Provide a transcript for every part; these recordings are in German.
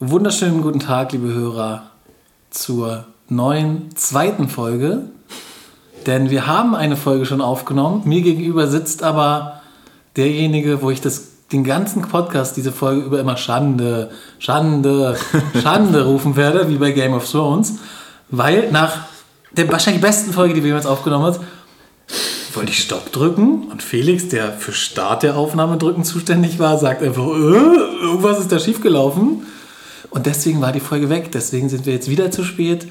Wunderschönen guten Tag, liebe Hörer, zur neuen zweiten Folge. Denn wir haben eine Folge schon aufgenommen. Mir gegenüber sitzt aber derjenige, wo ich das, den ganzen Podcast, diese Folge über immer Schande, Schande, Schande rufen werde, wie bei Game of Thrones. Weil nach der wahrscheinlich besten Folge, die wir jemals aufgenommen haben, wollte ich Stopp drücken und Felix, der für Start der Aufnahme drücken zuständig war, sagt einfach, äh, irgendwas ist da schiefgelaufen. Und deswegen war die Folge weg. Deswegen sind wir jetzt wieder zu spät.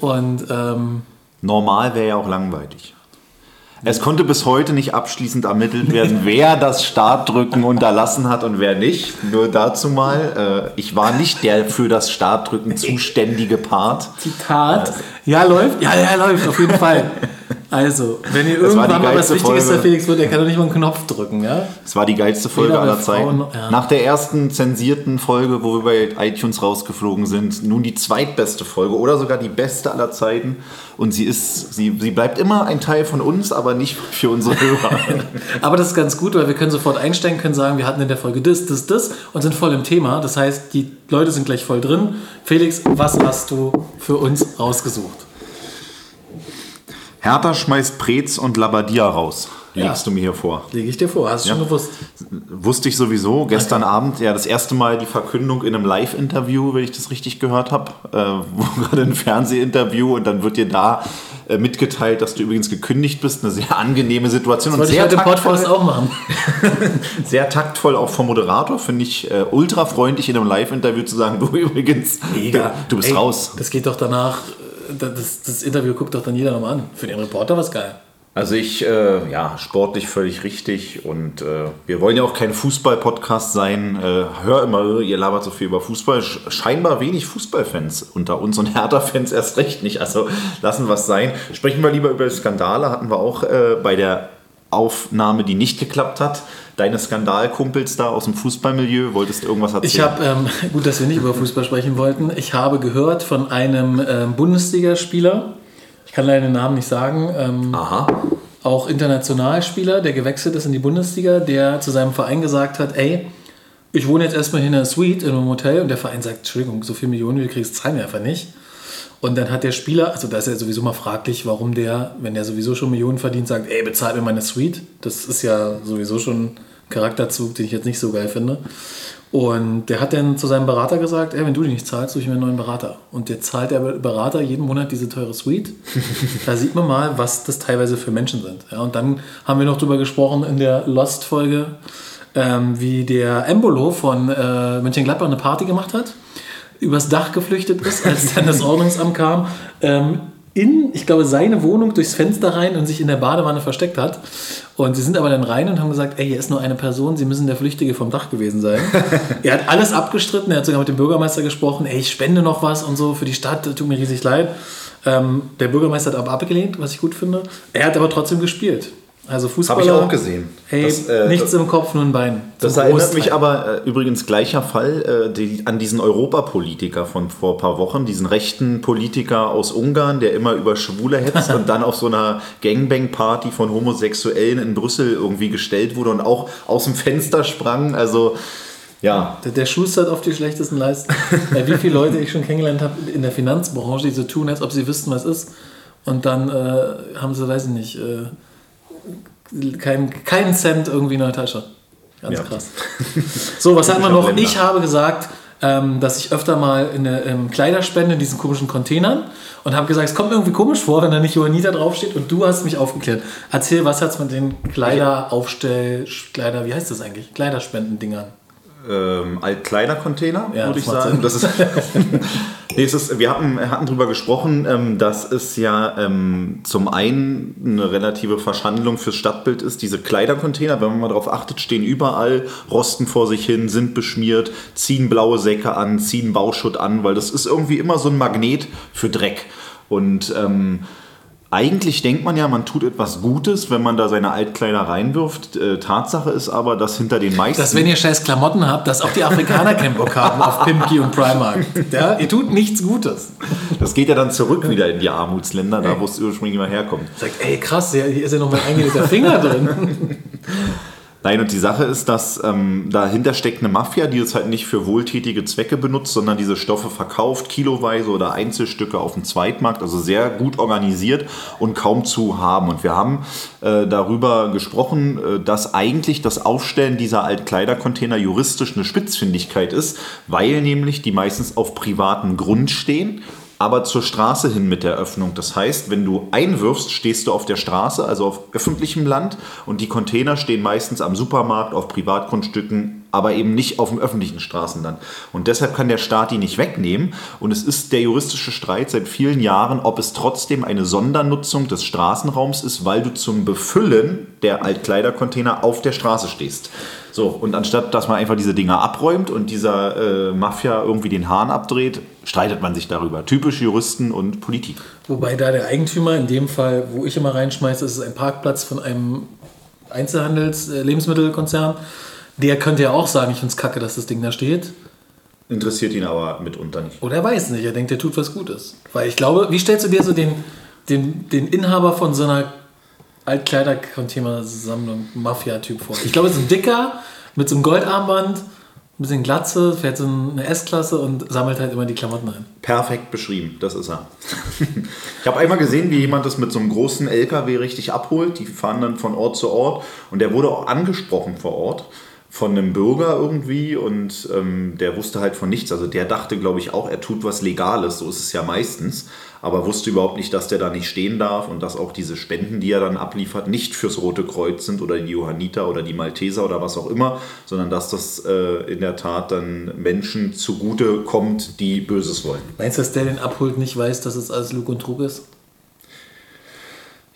Und ähm, Normal wäre ja auch langweilig. Es konnte bis heute nicht abschließend ermittelt werden, wer das Startdrücken unterlassen hat und wer nicht. Nur dazu mal, äh, ich war nicht der für das Startdrücken zuständige Part. Zitat. Ja, läuft. Ja, ja, läuft, auf jeden Fall. Also, wenn ihr Das irgendwann mal was Wichtiges der Felix wird, der kann doch nicht mal einen Knopf drücken, ja? Es war die geilste Folge aller Zeiten. Ja. Nach der ersten zensierten Folge, wo wir bei iTunes rausgeflogen sind, nun die zweitbeste Folge oder sogar die beste aller Zeiten. Und sie ist, sie, sie bleibt immer ein Teil von uns, aber nicht für unsere Hörer. Aber das ist ganz gut, weil wir können sofort einsteigen, können sagen, wir hatten in der Folge das, das, das und sind voll im Thema. Das heißt, die Leute sind gleich voll drin. Felix, was hast du für uns rausgesucht? Hertha schmeißt Preetz und Labadia raus. Ja. Legst du mir hier vor. Lege ich dir vor, hast du Ja. schon gewusst. Wusste ich sowieso. Gestern Abend ja das erste Mal die Verkündung in einem Live-Interview, wenn ich das richtig gehört habe, äh, wo gerade ein Fernsehinterview und dann wird dir da äh, mitgeteilt, dass du übrigens gekündigt bist. Eine sehr angenehme Situation und Wollte ich sehr heute taktvoll, Podcast auch machen. sehr taktvoll auch vom Moderator. Finde ich äh, ultra freundlich in einem Live-Interview zu sagen, du übrigens, du, du bist Ey, raus. Das geht doch danach, das, das Interview guckt doch dann jeder nochmal an. Für den Reporter war es geil. Also ich, äh, ja, sportlich völlig richtig und äh, wir wollen ja auch kein Fußball-Podcast sein. Äh, hör immer, ihr labert so viel über Fußball. Sch scheinbar wenig Fußballfans unter uns und Hertha-Fans erst recht nicht. Also lassen wir es sein. Sprechen wir lieber über Skandale. Hatten wir auch äh, bei der Aufnahme, die nicht geklappt hat. Deine Skandalkumpels da aus dem Fußballmilieu, wolltest du irgendwas erzählen? Ich habe, ähm, gut, dass wir nicht über Fußball sprechen wollten, ich habe gehört von einem ähm, Bundesligaspieler, ich kann leider den Namen nicht sagen, ähm, Aha. auch Internationalspieler, der gewechselt ist in die Bundesliga, der zu seinem Verein gesagt hat, ey, ich wohne jetzt erstmal in einer Suite in einem Hotel und der Verein sagt, Entschuldigung, so viel Millionen, du kriegst, zahlen wir einfach nicht. Und dann hat der Spieler, also da ist ja sowieso mal fraglich, warum der, wenn der sowieso schon Millionen verdient, sagt, ey, bezahl mir meine Suite. Das ist ja sowieso schon ein Charakterzug, den ich jetzt nicht so geil finde. Und der hat dann zu seinem Berater gesagt, ey, wenn du die nicht zahlst, suche ich mir einen neuen Berater. Und der zahlt der Berater jeden Monat diese teure Suite. da sieht man mal, was das teilweise für Menschen sind. Ja, und dann haben wir noch drüber gesprochen in der Lost-Folge, ähm, wie der Embolo von äh, Mönchengladbach eine Party gemacht hat, übers Dach geflüchtet ist, als dann das Ordnungsamt kam, ähm, in, ich glaube, seine Wohnung durchs Fenster rein und sich in der Badewanne versteckt hat. Und sie sind aber dann rein und haben gesagt, ey, hier ist nur eine Person, sie müssen der Flüchtige vom Dach gewesen sein. er hat alles abgestritten, er hat sogar mit dem Bürgermeister gesprochen, ey, ich spende noch was und so für die Stadt, tut mir riesig leid. Ähm, der Bürgermeister hat aber abgelehnt, was ich gut finde. Er hat aber trotzdem gespielt. Also Fußballer. Habe ich auch gesehen. Ey, Das, äh, nichts im Kopf, nur ein Bein. Das Zum erinnert Großteil. mich aber äh, übrigens gleicher Fall äh, die, an diesen Europapolitiker von vor ein paar Wochen, diesen rechten Politiker aus Ungarn, der immer über Schwule hetzt und dann auf so einer Gangbang-Party von Homosexuellen in Brüssel irgendwie gestellt wurde und auch aus dem Fenster sprang. Also ja, Der, der schustert auf die schlechtesten Leisten. Weil wie viele Leute ich schon kennengelernt habe in der Finanzbranche, die so tun, als ob sie wüssten, was ist. Und dann äh, haben sie, weiß ich nicht, äh, keinen keinen Cent irgendwie in der Tasche. Ganz Ja. krass. So, was hatten wir noch? Ich habe gesagt, ähm, dass ich öfter mal in der, ähm, Kleider spende in diesen komischen Containern und habe gesagt, es kommt mir irgendwie komisch vor, wenn da nicht Johannita draufsteht und du hast mich aufgeklärt. Erzähl, was hat's mit den Kleideraufstell, Kleider, wie heißt das eigentlich? Kleiderspendendingern. Ähm, Altkleidercontainer, Ja, würde ich sagen. Das ist, nee, ist, wir hatten, hatten darüber gesprochen, ähm, dass es ja ähm, zum einen eine relative Verschandlung fürs Stadtbild ist. Diese Kleidercontainer, wenn man mal darauf achtet, stehen überall, rosten vor sich hin, sind beschmiert, ziehen blaue Säcke an, ziehen Bauschutt an, weil das ist irgendwie immer so ein Magnet für Dreck. Und ähm, eigentlich denkt man ja, man tut etwas Gutes, wenn man da seine Altkleider reinwirft. Äh, Tatsache ist aber, dass hinter den meisten... Dass wenn ihr scheiß Klamotten habt, dass auch die Afrikaner keinen Bock haben auf Pimki und Primark. Ja, ihr tut nichts Gutes. Das geht ja dann zurück wieder in die Armutsländer, da wo es ursprünglich mal herkommt. Sagt, ey krass, hier hier ist ja noch mein eingelegter Finger drin. Nein, und die Sache ist, dass ähm, dahinter steckt eine Mafia, die es halt nicht für wohltätige Zwecke benutzt, sondern diese Stoffe verkauft, kiloweise oder Einzelstücke auf dem Zweitmarkt, also sehr gut organisiert und kaum zu haben. Und wir haben äh, darüber gesprochen, äh, dass eigentlich das Aufstellen dieser Altkleidercontainer juristisch eine Spitzfindigkeit ist, weil nämlich die meistens auf privatem Grund stehen aber zur Straße hin mit der Öffnung. Das heißt, wenn du einwirfst, stehst du auf der Straße, also auf öffentlichem Land und die Container stehen meistens am Supermarkt, auf Privatgrundstücken, aber eben nicht auf dem öffentlichen Straßenland. Und deshalb kann der Staat die nicht wegnehmen. Und es ist der juristische Streit seit vielen Jahren, ob es trotzdem eine Sondernutzung des Straßenraums ist, weil du zum Befüllen der Altkleidercontainer auf der Straße stehst. So, und anstatt dass man einfach diese Dinger abräumt und dieser äh, Mafia irgendwie den Hahn abdreht, streitet man sich darüber. Typisch Juristen und Politik. Wobei da der Eigentümer, in dem Fall, wo ich immer reinschmeiße, ist ein Parkplatz von einem Einzelhandels-Lebensmittelkonzern. Äh, der könnte ja auch sagen, ich finde es kacke, dass das Ding da steht. Interessiert ihn aber mitunter nicht. Oder er weiß nicht, er denkt, er tut was Gutes. Weil ich glaube, wie stellst du dir so den, den, den Inhaber von so einer Altkleider-Container-Sammlung, Mafia-Typ vor. Ich glaube, es ist ein Dicker mit so einem Goldarmband, ein bisschen Glatze, fährt so eine S-Klasse und sammelt halt immer die Klamotten ein. Perfekt beschrieben, das ist er. ich habe einmal gesehen, wie jemand das mit so einem großen LKW richtig abholt. Die fahren dann von Ort zu Ort und der wurde auch angesprochen vor Ort von einem Bürger irgendwie und ähm, der wusste halt von nichts. Also der dachte, glaube ich, auch, er tut was Legales, so ist es ja meistens, aber wusste überhaupt nicht, dass der da nicht stehen darf und dass auch diese Spenden, die er dann abliefert, nicht fürs Rote Kreuz sind oder die Johanniter oder die Malteser oder was auch immer, sondern dass das äh, in der Tat dann Menschen zugute kommt, die Böses wollen. Meinst du, dass der den abholt, nicht weiß, dass es alles Lug und Trug ist?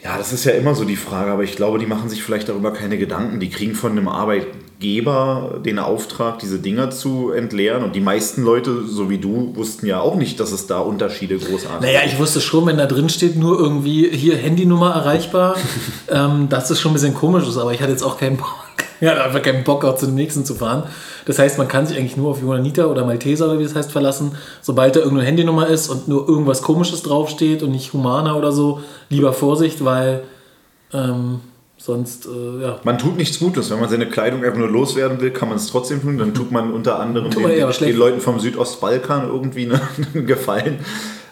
Ja, das ist ja immer so die Frage, aber ich glaube, die machen sich vielleicht darüber keine Gedanken. Die kriegen von einem Arbeitgeber den Auftrag, diese Dinger zu entleeren. Und die meisten Leute, so wie du, wussten ja auch nicht, dass es da Unterschiede großartig gibt. Naja, ich wusste schon, wenn da drin steht, nur irgendwie hier Handynummer erreichbar, ähm, dass das schon ein bisschen komisch ist. Aber ich hatte jetzt auch keinen Bock, ja, einfach keinen Bock, auch zum nächsten zu fahren. Das heißt, man kann sich eigentlich nur auf Johanniter oder Malteser oder wie das heißt verlassen. Sobald da irgendeine Handynummer ist und nur irgendwas Komisches draufsteht und nicht Humana oder so, lieber Vorsicht, weil ähm, sonst, äh, ja. Man tut nichts Gutes. Wenn man seine Kleidung einfach nur loswerden will, kann man es trotzdem tun. Dann tut man unter anderem den, den, Leuten vom Südostbalkan irgendwie einen Gefallen.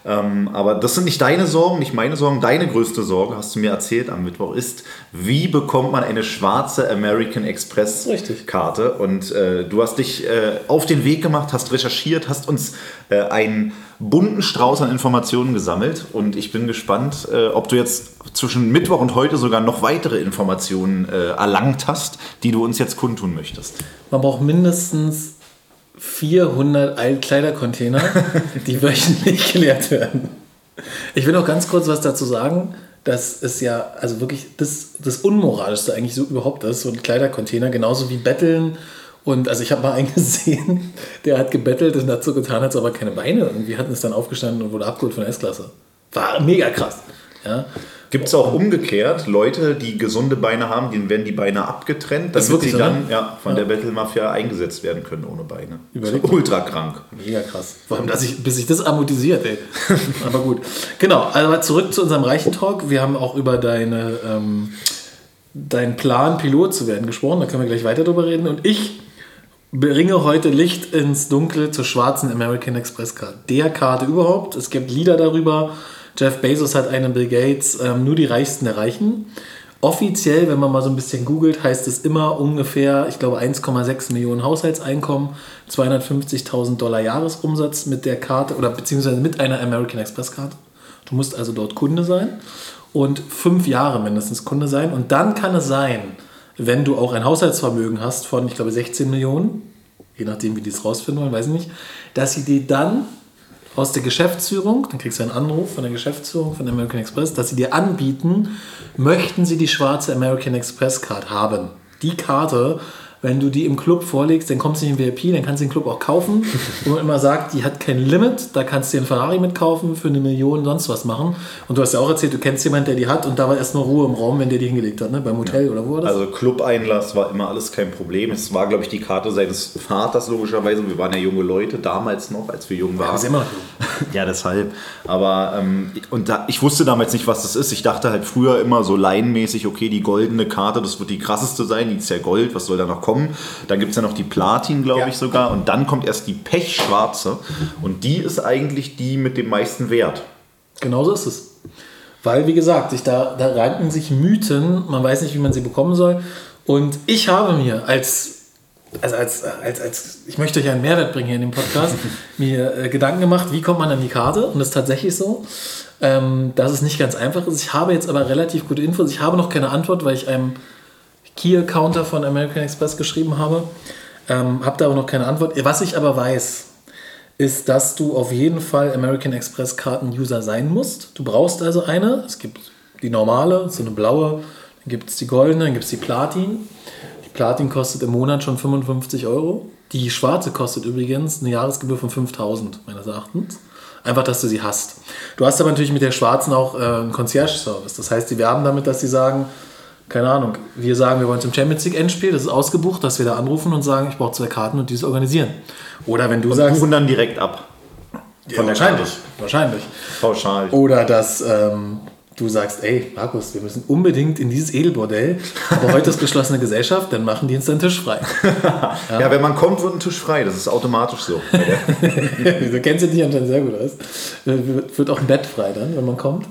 Ähm, aber das sind nicht deine Sorgen, nicht meine Sorgen. Deine größte Sorge, hast du mir erzählt am Mittwoch, ist, wie bekommt man eine schwarze American Express Richtig. Karte? Und äh, du hast dich äh, auf den Weg gemacht, hast recherchiert, hast uns äh, einen bunten Strauß an Informationen gesammelt. Und ich bin gespannt, äh, ob du jetzt zwischen Mittwoch und heute sogar noch weitere Informationen äh, erlangt hast, die du uns jetzt kundtun möchtest. Man braucht mindestens 400 Altkleidercontainer, die wöchentlich geleert werden. Ich will noch ganz kurz was dazu sagen, dass es ja also wirklich das, das Unmoralischste eigentlich so überhaupt ist, so ein Kleidercontainer, genauso wie Betteln. Und also ich habe mal einen gesehen, der hat gebettelt und hat so getan, als aber keine Beine. Und wir hatten es dann aufgestanden und wurde abgeholt von der S-Klasse. War mega krass. Ja. Gibt es auch umgekehrt Leute, die gesunde Beine haben, denen werden die Beine abgetrennt, damit sie dann ja, von ja. der Battle Mafia eingesetzt werden können ohne Beine. Überlegt ultra krank. Mega krass. Vor allem, dass ich, bis sich das amortisiert, ey. Aber gut. Genau, also zurück zu unserem reichen Talk. Wir haben auch über deine, ähm, deinen Plan, Pilot zu werden, gesprochen. Da können wir gleich weiter drüber reden. Und ich bringe heute Licht ins Dunkel zur schwarzen American Express Card. Der Karte überhaupt. Es gibt Lieder darüber Jeff Bezos hat einen Bill Gates, ähm, nur die Reichsten der Reichen. Offiziell, wenn man mal so ein bisschen googelt, heißt es immer ungefähr, ich glaube, 1,6 Millionen Haushaltseinkommen, 250.000 Dollar Jahresumsatz mit der Karte oder beziehungsweise mit einer American Express Karte. Du musst also dort Kunde sein und fünf Jahre mindestens Kunde sein. Und dann kann es sein, wenn du auch ein Haushaltsvermögen hast von, ich glaube, 16 Millionen, je nachdem, wie die es rausfinden wollen, weiß ich nicht, dass sie dir dann aus der Geschäftsführung, dann kriegst du einen Anruf von der Geschäftsführung von American Express, dass sie dir anbieten, möchten sie die schwarze American Express Card haben. Die Karte wenn du die im Club vorlegst, dann kommst du nicht in VIP, dann kannst du den Club auch kaufen. Wo man immer sagt, die hat kein Limit, da kannst du dir einen Ferrari mitkaufen, für eine Million sonst was machen. Und du hast ja auch erzählt, du kennst jemanden, der die hat und da war erstmal Ruhe im Raum, wenn der die hingelegt hat, ne? beim Hotel oder wo war das? Also Club-Einlass war immer alles kein Problem. Es war, glaube ich, die Karte seines Vaters logischerweise. Wir waren ja junge Leute, damals noch, als wir jung waren. Ja, immer ja, deshalb. Aber ähm, und da, ich wusste damals nicht, was das ist. Ich dachte halt früher immer so laienmäßig, okay, die goldene Karte, das wird die krasseste sein, die ist ja Gold, was soll da noch kommen? Dann gibt es ja noch die Platin, glaube Ja. ich sogar. Und dann kommt erst die Pechschwarze. Und die ist eigentlich die mit dem meisten Wert. Genauso ist es. Weil, wie gesagt, sich da, da ranken sich Mythen, man weiß nicht, wie man sie bekommen soll. Und ich habe mir als, also als, als, als ich möchte euch einen Mehrwert bringen hier in dem Podcast, mir äh, Gedanken gemacht, wie kommt man an die Karte? Und das ist tatsächlich so, ähm, dass es nicht ganz einfach ist. Ich habe jetzt aber relativ gute Infos. Ich habe noch keine Antwort, weil ich einem Key-Counter von American Express geschrieben habe. Ähm, habe da aber noch keine Antwort. Was ich aber weiß, ist, dass du auf jeden Fall American Express Karten-User sein musst. Du brauchst also eine. Es gibt die normale, so eine blaue. Dann gibt es die goldene, dann gibt es die Platin. Die Platin kostet im Monat schon 55 Euro. Die schwarze kostet übrigens eine Jahresgebühr von 5000 meines Erachtens. Einfach, dass du sie hast. Du hast aber natürlich mit der schwarzen auch äh, einen Concierge-Service. Das heißt, die werben damit, dass sie sagen, keine Ahnung, wir sagen, wir wollen zum Champions League Endspiel, das ist ausgebucht, dass wir da anrufen und sagen, ich brauche zwei Karten und diese organisieren. Oder wenn du sagst, Buchen dann direkt ab. ja, wahrscheinlich, wahrscheinlich. Pauschal. Oder dass ähm, du sagst, ey, Markus, wir müssen unbedingt in dieses Edelbordell, aber heute ist geschlossene Gesellschaft, dann machen die uns den Tisch frei. Ja. wenn man kommt, wird ein Tisch frei. Das ist automatisch so. du kennst dich anscheinend sehr gut aus. Äh, Wird auch ein Bett frei dann, wenn man kommt.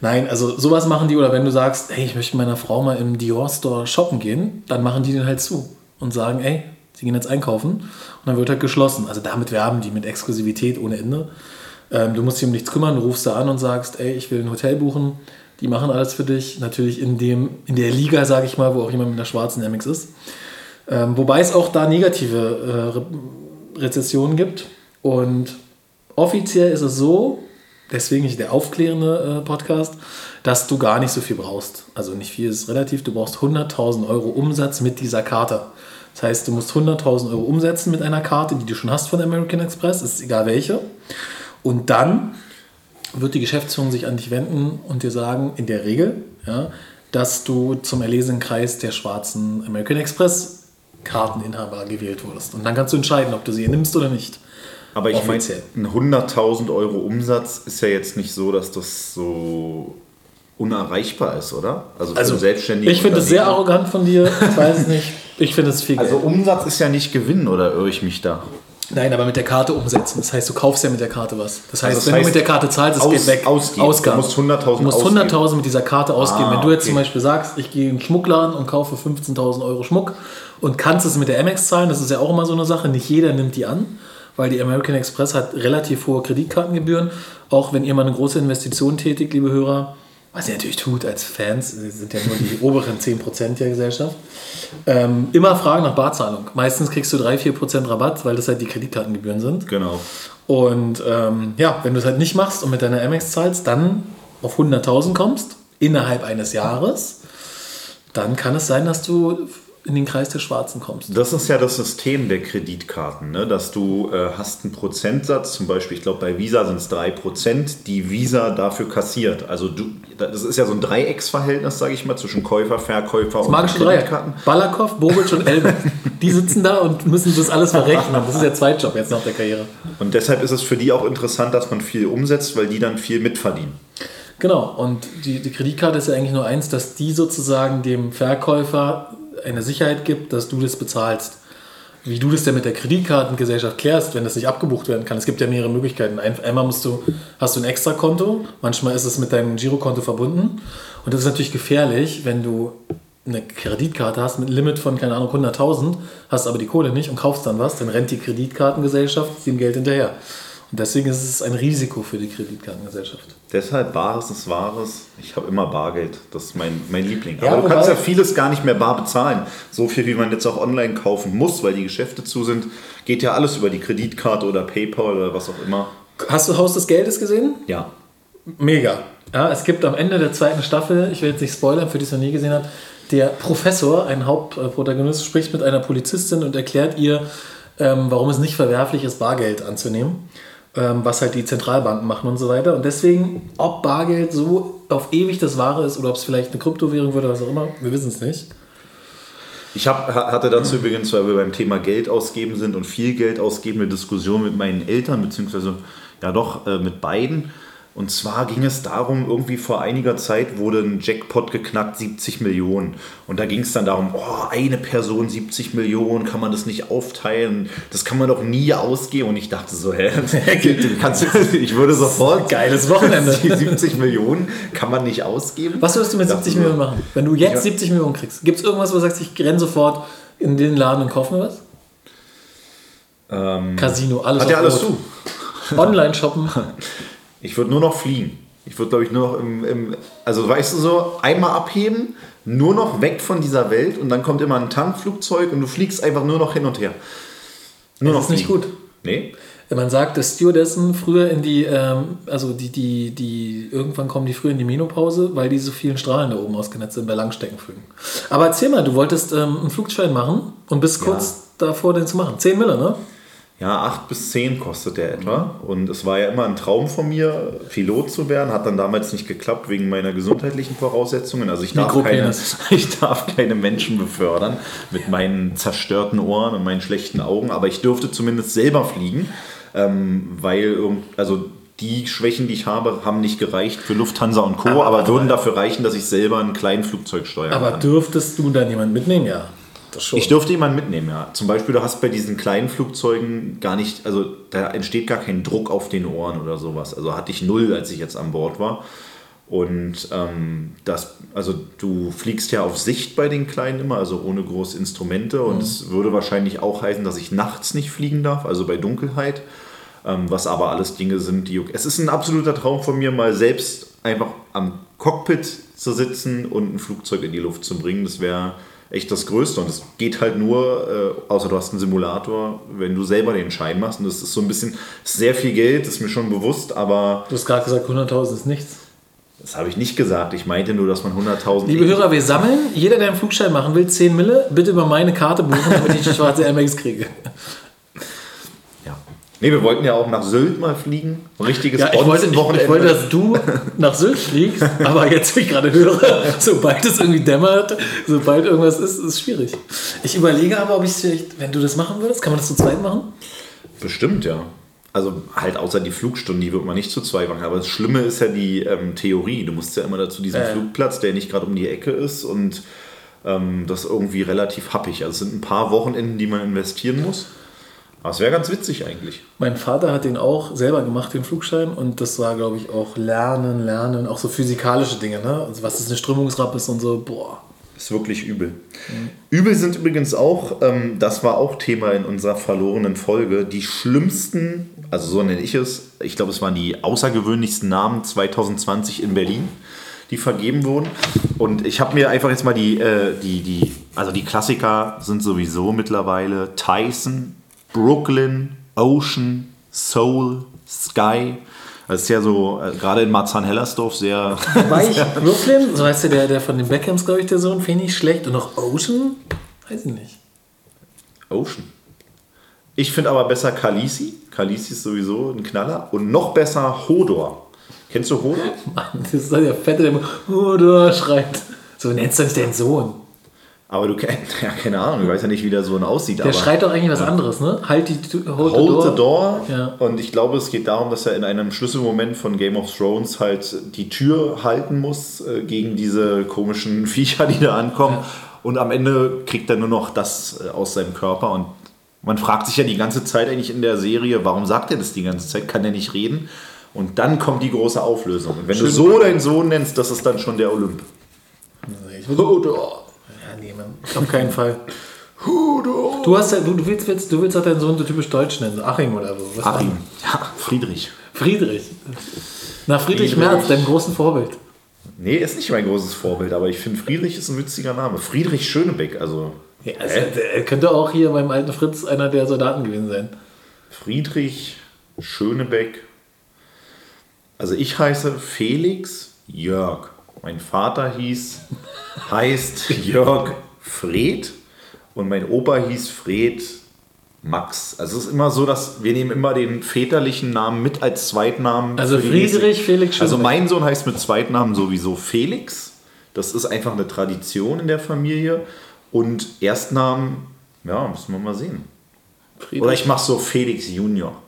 Nein, also sowas machen die, oder wenn du sagst, hey, ich möchte mit meiner Frau mal im Dior Store shoppen gehen, dann machen die den halt zu und sagen, ey, sie gehen jetzt einkaufen und dann wird halt geschlossen. Also damit werben die mit Exklusivität ohne Ende. Ähm, du musst dich um nichts kümmern, du rufst da an und sagst, ey, ich will ein Hotel buchen. Die machen alles für dich. Natürlich in, dem, in der Liga, sage ich mal, wo auch jemand mit einer schwarzen MX ist. Ähm, wobei es auch da negative äh, Re Rezessionen gibt. Und offiziell ist es so, deswegen nicht der aufklärende äh, Podcast, dass du gar nicht so viel brauchst. Also nicht viel ist relativ. Du brauchst 100.000 Euro Umsatz mit dieser Karte. Das heißt, du musst 100.000 Euro umsetzen mit einer Karte, die du schon hast von American Express, ist egal welche. Und dann wird die Geschäftsführung sich an dich wenden und dir sagen, in der Regel, ja, dass du zum erlesenen Kreis der schwarzen American Express Karteninhaber gewählt wurdest. Und dann kannst du entscheiden, ob du sie nimmst oder nicht. Aber ich meine, ein 100.000 Euro Umsatz ist ja jetzt nicht so, dass das so unerreichbar ist, oder? Also Also, einen selbstständigen ich finde es sehr arrogant von dir. Ich weiß es nicht. Ich finde es viel Also Geld. Umsatz ist ja nicht Gewinn, oder irre ich mich da? Nein, aber mit der Karte umsetzen. Das heißt, du kaufst ja mit der Karte was. Das heißt, das wenn heißt, du mit der Karte zahlst, es aus- geht weg. ausgeben. Ausgaben. Du musst 100.000 Du musst ausgeben. 100.000 mit dieser Karte ausgeben. Ah, wenn du jetzt okay. zum Beispiel sagst, ich gehe in den Schmuckladen und kaufe 15.000 Euro Schmuck und kannst es mit der Amex zahlen, das ist ja auch immer so eine Sache. Nicht jeder nimmt die an, weil die American Express hat relativ hohe Kreditkartengebühren. Auch wenn ihr mal eine große Investition tätigt, liebe Hörer, was ihr natürlich tut als Fans, sind ja nur die oberen 10% der Gesellschaft, ähm, immer fragen nach Barzahlung. Meistens kriegst du 3-4% Rabatt, weil das halt die Kreditkartengebühren sind. Genau. Und ähm, ja, wenn du es halt nicht machst und mit deiner Amex zahlst, dann auf 100.000 kommst, innerhalb eines Jahres, dann kann es sein, dass du in den Kreis der Schwarzen kommst. Das ist ja das System der Kreditkarten, ne? dass du äh, hast einen Prozentsatz, zum Beispiel, ich glaube bei Visa sind es 3%, die Visa dafür kassiert. Also du, das ist ja so ein Dreiecksverhältnis, sage ich mal, zwischen Käufer, Verkäufer und Magische Dreieck. Balakow, Bobic und Elbe. Die sitzen da und müssen das alles verrechnen. Das ist der Zweitjob jetzt nach der Karriere. Und deshalb ist es für die auch interessant, dass man viel umsetzt, weil die dann viel mitverdienen. Genau, und die, die Kreditkarte ist ja eigentlich nur eins, dass die sozusagen dem Verkäufer eine Sicherheit gibt, dass du das bezahlst. Wie du das denn mit der Kreditkartengesellschaft klärst, wenn das nicht abgebucht werden kann. Es gibt ja mehrere Möglichkeiten. Ein- Einmal musst du, hast du ein Extrakonto, manchmal ist es mit deinem Girokonto verbunden. Und das ist natürlich gefährlich, wenn du eine Kreditkarte hast mit Limit von, keine Ahnung, 100.000, hast aber die Kohle nicht und kaufst dann was, dann rennt die Kreditkartengesellschaft dem Geld hinterher. Und deswegen ist es ein Risiko für die Kreditkartengesellschaft. Deshalb Bares ist Wahres. Ich habe immer Bargeld. Das ist mein, mein Liebling. Ja, Aber du kannst ja vieles gar nicht mehr bar bezahlen. So viel, wie man jetzt auch online kaufen muss, weil die Geschäfte zu sind, geht ja alles über die Kreditkarte oder PayPal oder was auch immer. Hast du Haus des Geldes gesehen? Ja. Mega. Ja, es gibt am Ende der zweiten Staffel, ich will jetzt nicht spoilern, für die es noch nie gesehen hat, der Professor, ein Hauptprotagonist, spricht mit einer Polizistin und erklärt ihr, ähm, warum es nicht verwerflich ist, Bargeld anzunehmen, was halt die Zentralbanken machen und so weiter. Und deswegen, ob Bargeld so auf ewig das Wahre ist oder ob es vielleicht eine Kryptowährung wird oder was auch immer, wir wissen es nicht. Ich hab, hatte dazu übrigens, weil wir beim Thema Geld ausgeben sind und viel Geld ausgeben, eine Diskussion mit meinen Eltern, beziehungsweise ja doch äh, mit beiden. Und zwar ging es darum, irgendwie vor einiger Zeit wurde ein Jackpot geknackt, 70 Millionen. Und da ging es dann darum, oh, eine Person 70 Millionen, kann man das nicht aufteilen? Das kann man doch nie ausgeben. Und ich dachte so, hä, kannst, ich würde sofort... Geiles Wochenende. 70 Millionen kann man nicht ausgeben. Was würdest du mit 70 Millionen machen? Wenn du jetzt ja. 70 Millionen kriegst, gibt es irgendwas, wo du sagst, ich renne sofort in den Laden und kaufe mir was? Ähm, Casino, alles Hat ja alles zu. Online shoppen. Ich würde nur noch fliegen. Ich würde, glaube ich, nur noch im, im, Also, weißt du so, einmal abheben, nur noch weg von dieser Welt und dann kommt immer ein Tankflugzeug und du fliegst einfach nur noch hin und her. Nur das noch ist nicht gut. Nee. Man sagt, dass Stewardessen früher in die, ähm, also die, die, die, irgendwann kommen die früher in die Menopause, weil die so vielen Strahlen da oben ausgenetzt sind bei Langstreckenflügen. Aber erzähl mal, du wolltest ähm, einen Flugschein machen und bist ja. kurz davor, den zu machen. 10 Mille, ne? Ja, acht bis zehn kostet der etwa. Und es war ja immer ein Traum von mir, Pilot zu werden. Hat dann damals nicht geklappt wegen meiner gesundheitlichen Voraussetzungen. Also ich darf, keine, ich darf keine Menschen befördern mit meinen zerstörten Ohren und meinen schlechten Augen. Aber ich durfte zumindest selber fliegen, ähm, weil also die Schwächen, die ich habe, haben nicht gereicht für Lufthansa und Co., aber, aber würden dafür reichen, dass ich selber ein kleines Flugzeug steuern aber kann. Aber dürftest du dann jemanden mitnehmen? Ja. Ich durfte jemanden mitnehmen, ja. Zum Beispiel, du hast bei diesen kleinen Flugzeugen gar nicht, also da entsteht gar kein Druck auf den Ohren oder sowas. Also hatte ich null, als ich jetzt an Bord war. Und ähm, das, also du fliegst ja auf Sicht bei den Kleinen immer, also ohne große Instrumente. Und es mhm. würde wahrscheinlich auch heißen, dass ich nachts nicht fliegen darf, also bei Dunkelheit. Ähm, was aber alles Dinge sind, die. Es ist ein absoluter Traum von mir, mal selbst einfach am Cockpit zu sitzen und ein Flugzeug in die Luft zu bringen. Das wäre echt das Größte. Und es geht halt nur, äh, außer du hast einen Simulator, wenn du selber den Schein machst. Und das ist so ein bisschen sehr viel Geld, ist mir schon bewusst, aber. Du hast gerade gesagt, 100.000 ist nichts. Das habe ich nicht gesagt. Ich meinte nur, dass man 100.000. Liebe Hörer, wir sammeln. Jeder, der einen Flugschein machen will, 10 Mille, bitte über meine Karte buchen, damit ich die schwarze MX kriege. Nee, wir wollten ja auch nach Sylt mal fliegen. Richtiges ja, ich wollte, ich, ich wollte, dass du nach Sylt fliegst, aber jetzt, wie ich gerade höre, sobald es irgendwie dämmert, sobald irgendwas ist, ist es schwierig. Ich überlege aber, ob ich es vielleicht, wenn du das machen würdest, kann man das zu zweit machen? Bestimmt, ja. Also halt außer die Flugstunde, die wird man nicht zu zweit machen. Aber das Schlimme ist ja die ähm, Theorie. Du musst ja immer dazu diesen äh. Flugplatz, der nicht gerade um die Ecke ist und ähm, das irgendwie relativ happig. Also es sind ein paar Wochenenden, die man investieren muss. Aber es wäre ganz witzig eigentlich. Mein Vater hat den auch selber gemacht, den Flugschein. Und das war, glaube ich, auch Lernen, Lernen, auch so physikalische Dinge. Ne? Also was ist eine Strömungsrappe ist und so, boah. Ist wirklich übel. Mhm. Übel sind übrigens auch, ähm, das war auch Thema in unserer verlorenen Folge, die schlimmsten, also so nenne ich es, ich glaube, es waren die außergewöhnlichsten Namen 2020 in Berlin, die vergeben wurden. Und ich habe mir einfach jetzt mal die, äh, die, die, also die Klassiker sind sowieso mittlerweile Tyson, Brooklyn, Ocean, Soul, Sky. Das ist ja so, äh, gerade in Marzahn-Hellersdorf sehr. War ich Brooklyn, so heißt der, der, der von den Beckhams, glaube ich, der Sohn, finde ich schlecht. Und noch Ocean? Weiß ich nicht. Ocean. Ich finde aber besser Kalisi. Kalisi ist sowieso ein Knaller. Und noch besser Hodor. Kennst du Hodor? Mann, das ist der Fette, der Hodor schreit. So nennst du nicht deinen Sohn. Aber du kennst, ja, keine Ahnung, ich weiß ja nicht, wie der Sohn aussieht. Der aber, schreit doch eigentlich was ja. anderes, ne? Halt die Hold, hold the Door. The door. Ja. Und ich glaube, es geht darum, dass er in einem Schlüsselmoment von Game of Thrones halt die Tür halten muss äh, gegen diese komischen Viecher, die da ankommen. Ja. Und am Ende kriegt er nur noch das äh, aus seinem Körper. Und man fragt sich ja die ganze Zeit eigentlich in der Serie, warum sagt er das die ganze Zeit? Kann er nicht reden? Und dann kommt die große Auflösung. Und wenn Schön. du so deinen Sohn nennst, das ist dann schon der Olymp. Ich will, oh, nehmen. Auf keinen Fall. Du, hast ja, du, du, willst, willst, du willst auch deinen Sohn so typisch deutsch nennen, so Achim oder so. Was Achim, ja, Friedrich. Friedrich. Nach Friedrich, Friedrich Merz, deinem großen Vorbild. Nee, ist nicht mein großes Vorbild, aber ich finde Friedrich ist ein witziger Name. Friedrich Schönebeck, also. Ja, also äh? er könnte auch hier beim alten Fritz einer der Soldaten gewesen sein. Friedrich Schönebeck. Also ich heiße Felix Jörg. Mein Vater hieß, heißt Jörg Fred und mein Opa hieß Fred Max. Also es ist immer so, dass wir nehmen immer den väterlichen Namen mit als Zweitnamen. Also Friedrich Felix Also Schönberg. mein Sohn heißt mit Zweitnamen sowieso Felix. Das ist einfach eine Tradition in der Familie. Und Erstnamen, ja, müssen wir mal sehen. Friedrich. Oder ich mache so Felix Junior.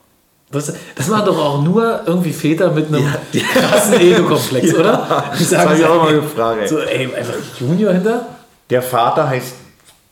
Das, das machen doch auch nur irgendwie Väter mit einem krassen Ego-Komplex, oder? Die das habe ich auch mal gefragt. Ey. So, ey, einfach Junior hinter? Der Vater heißt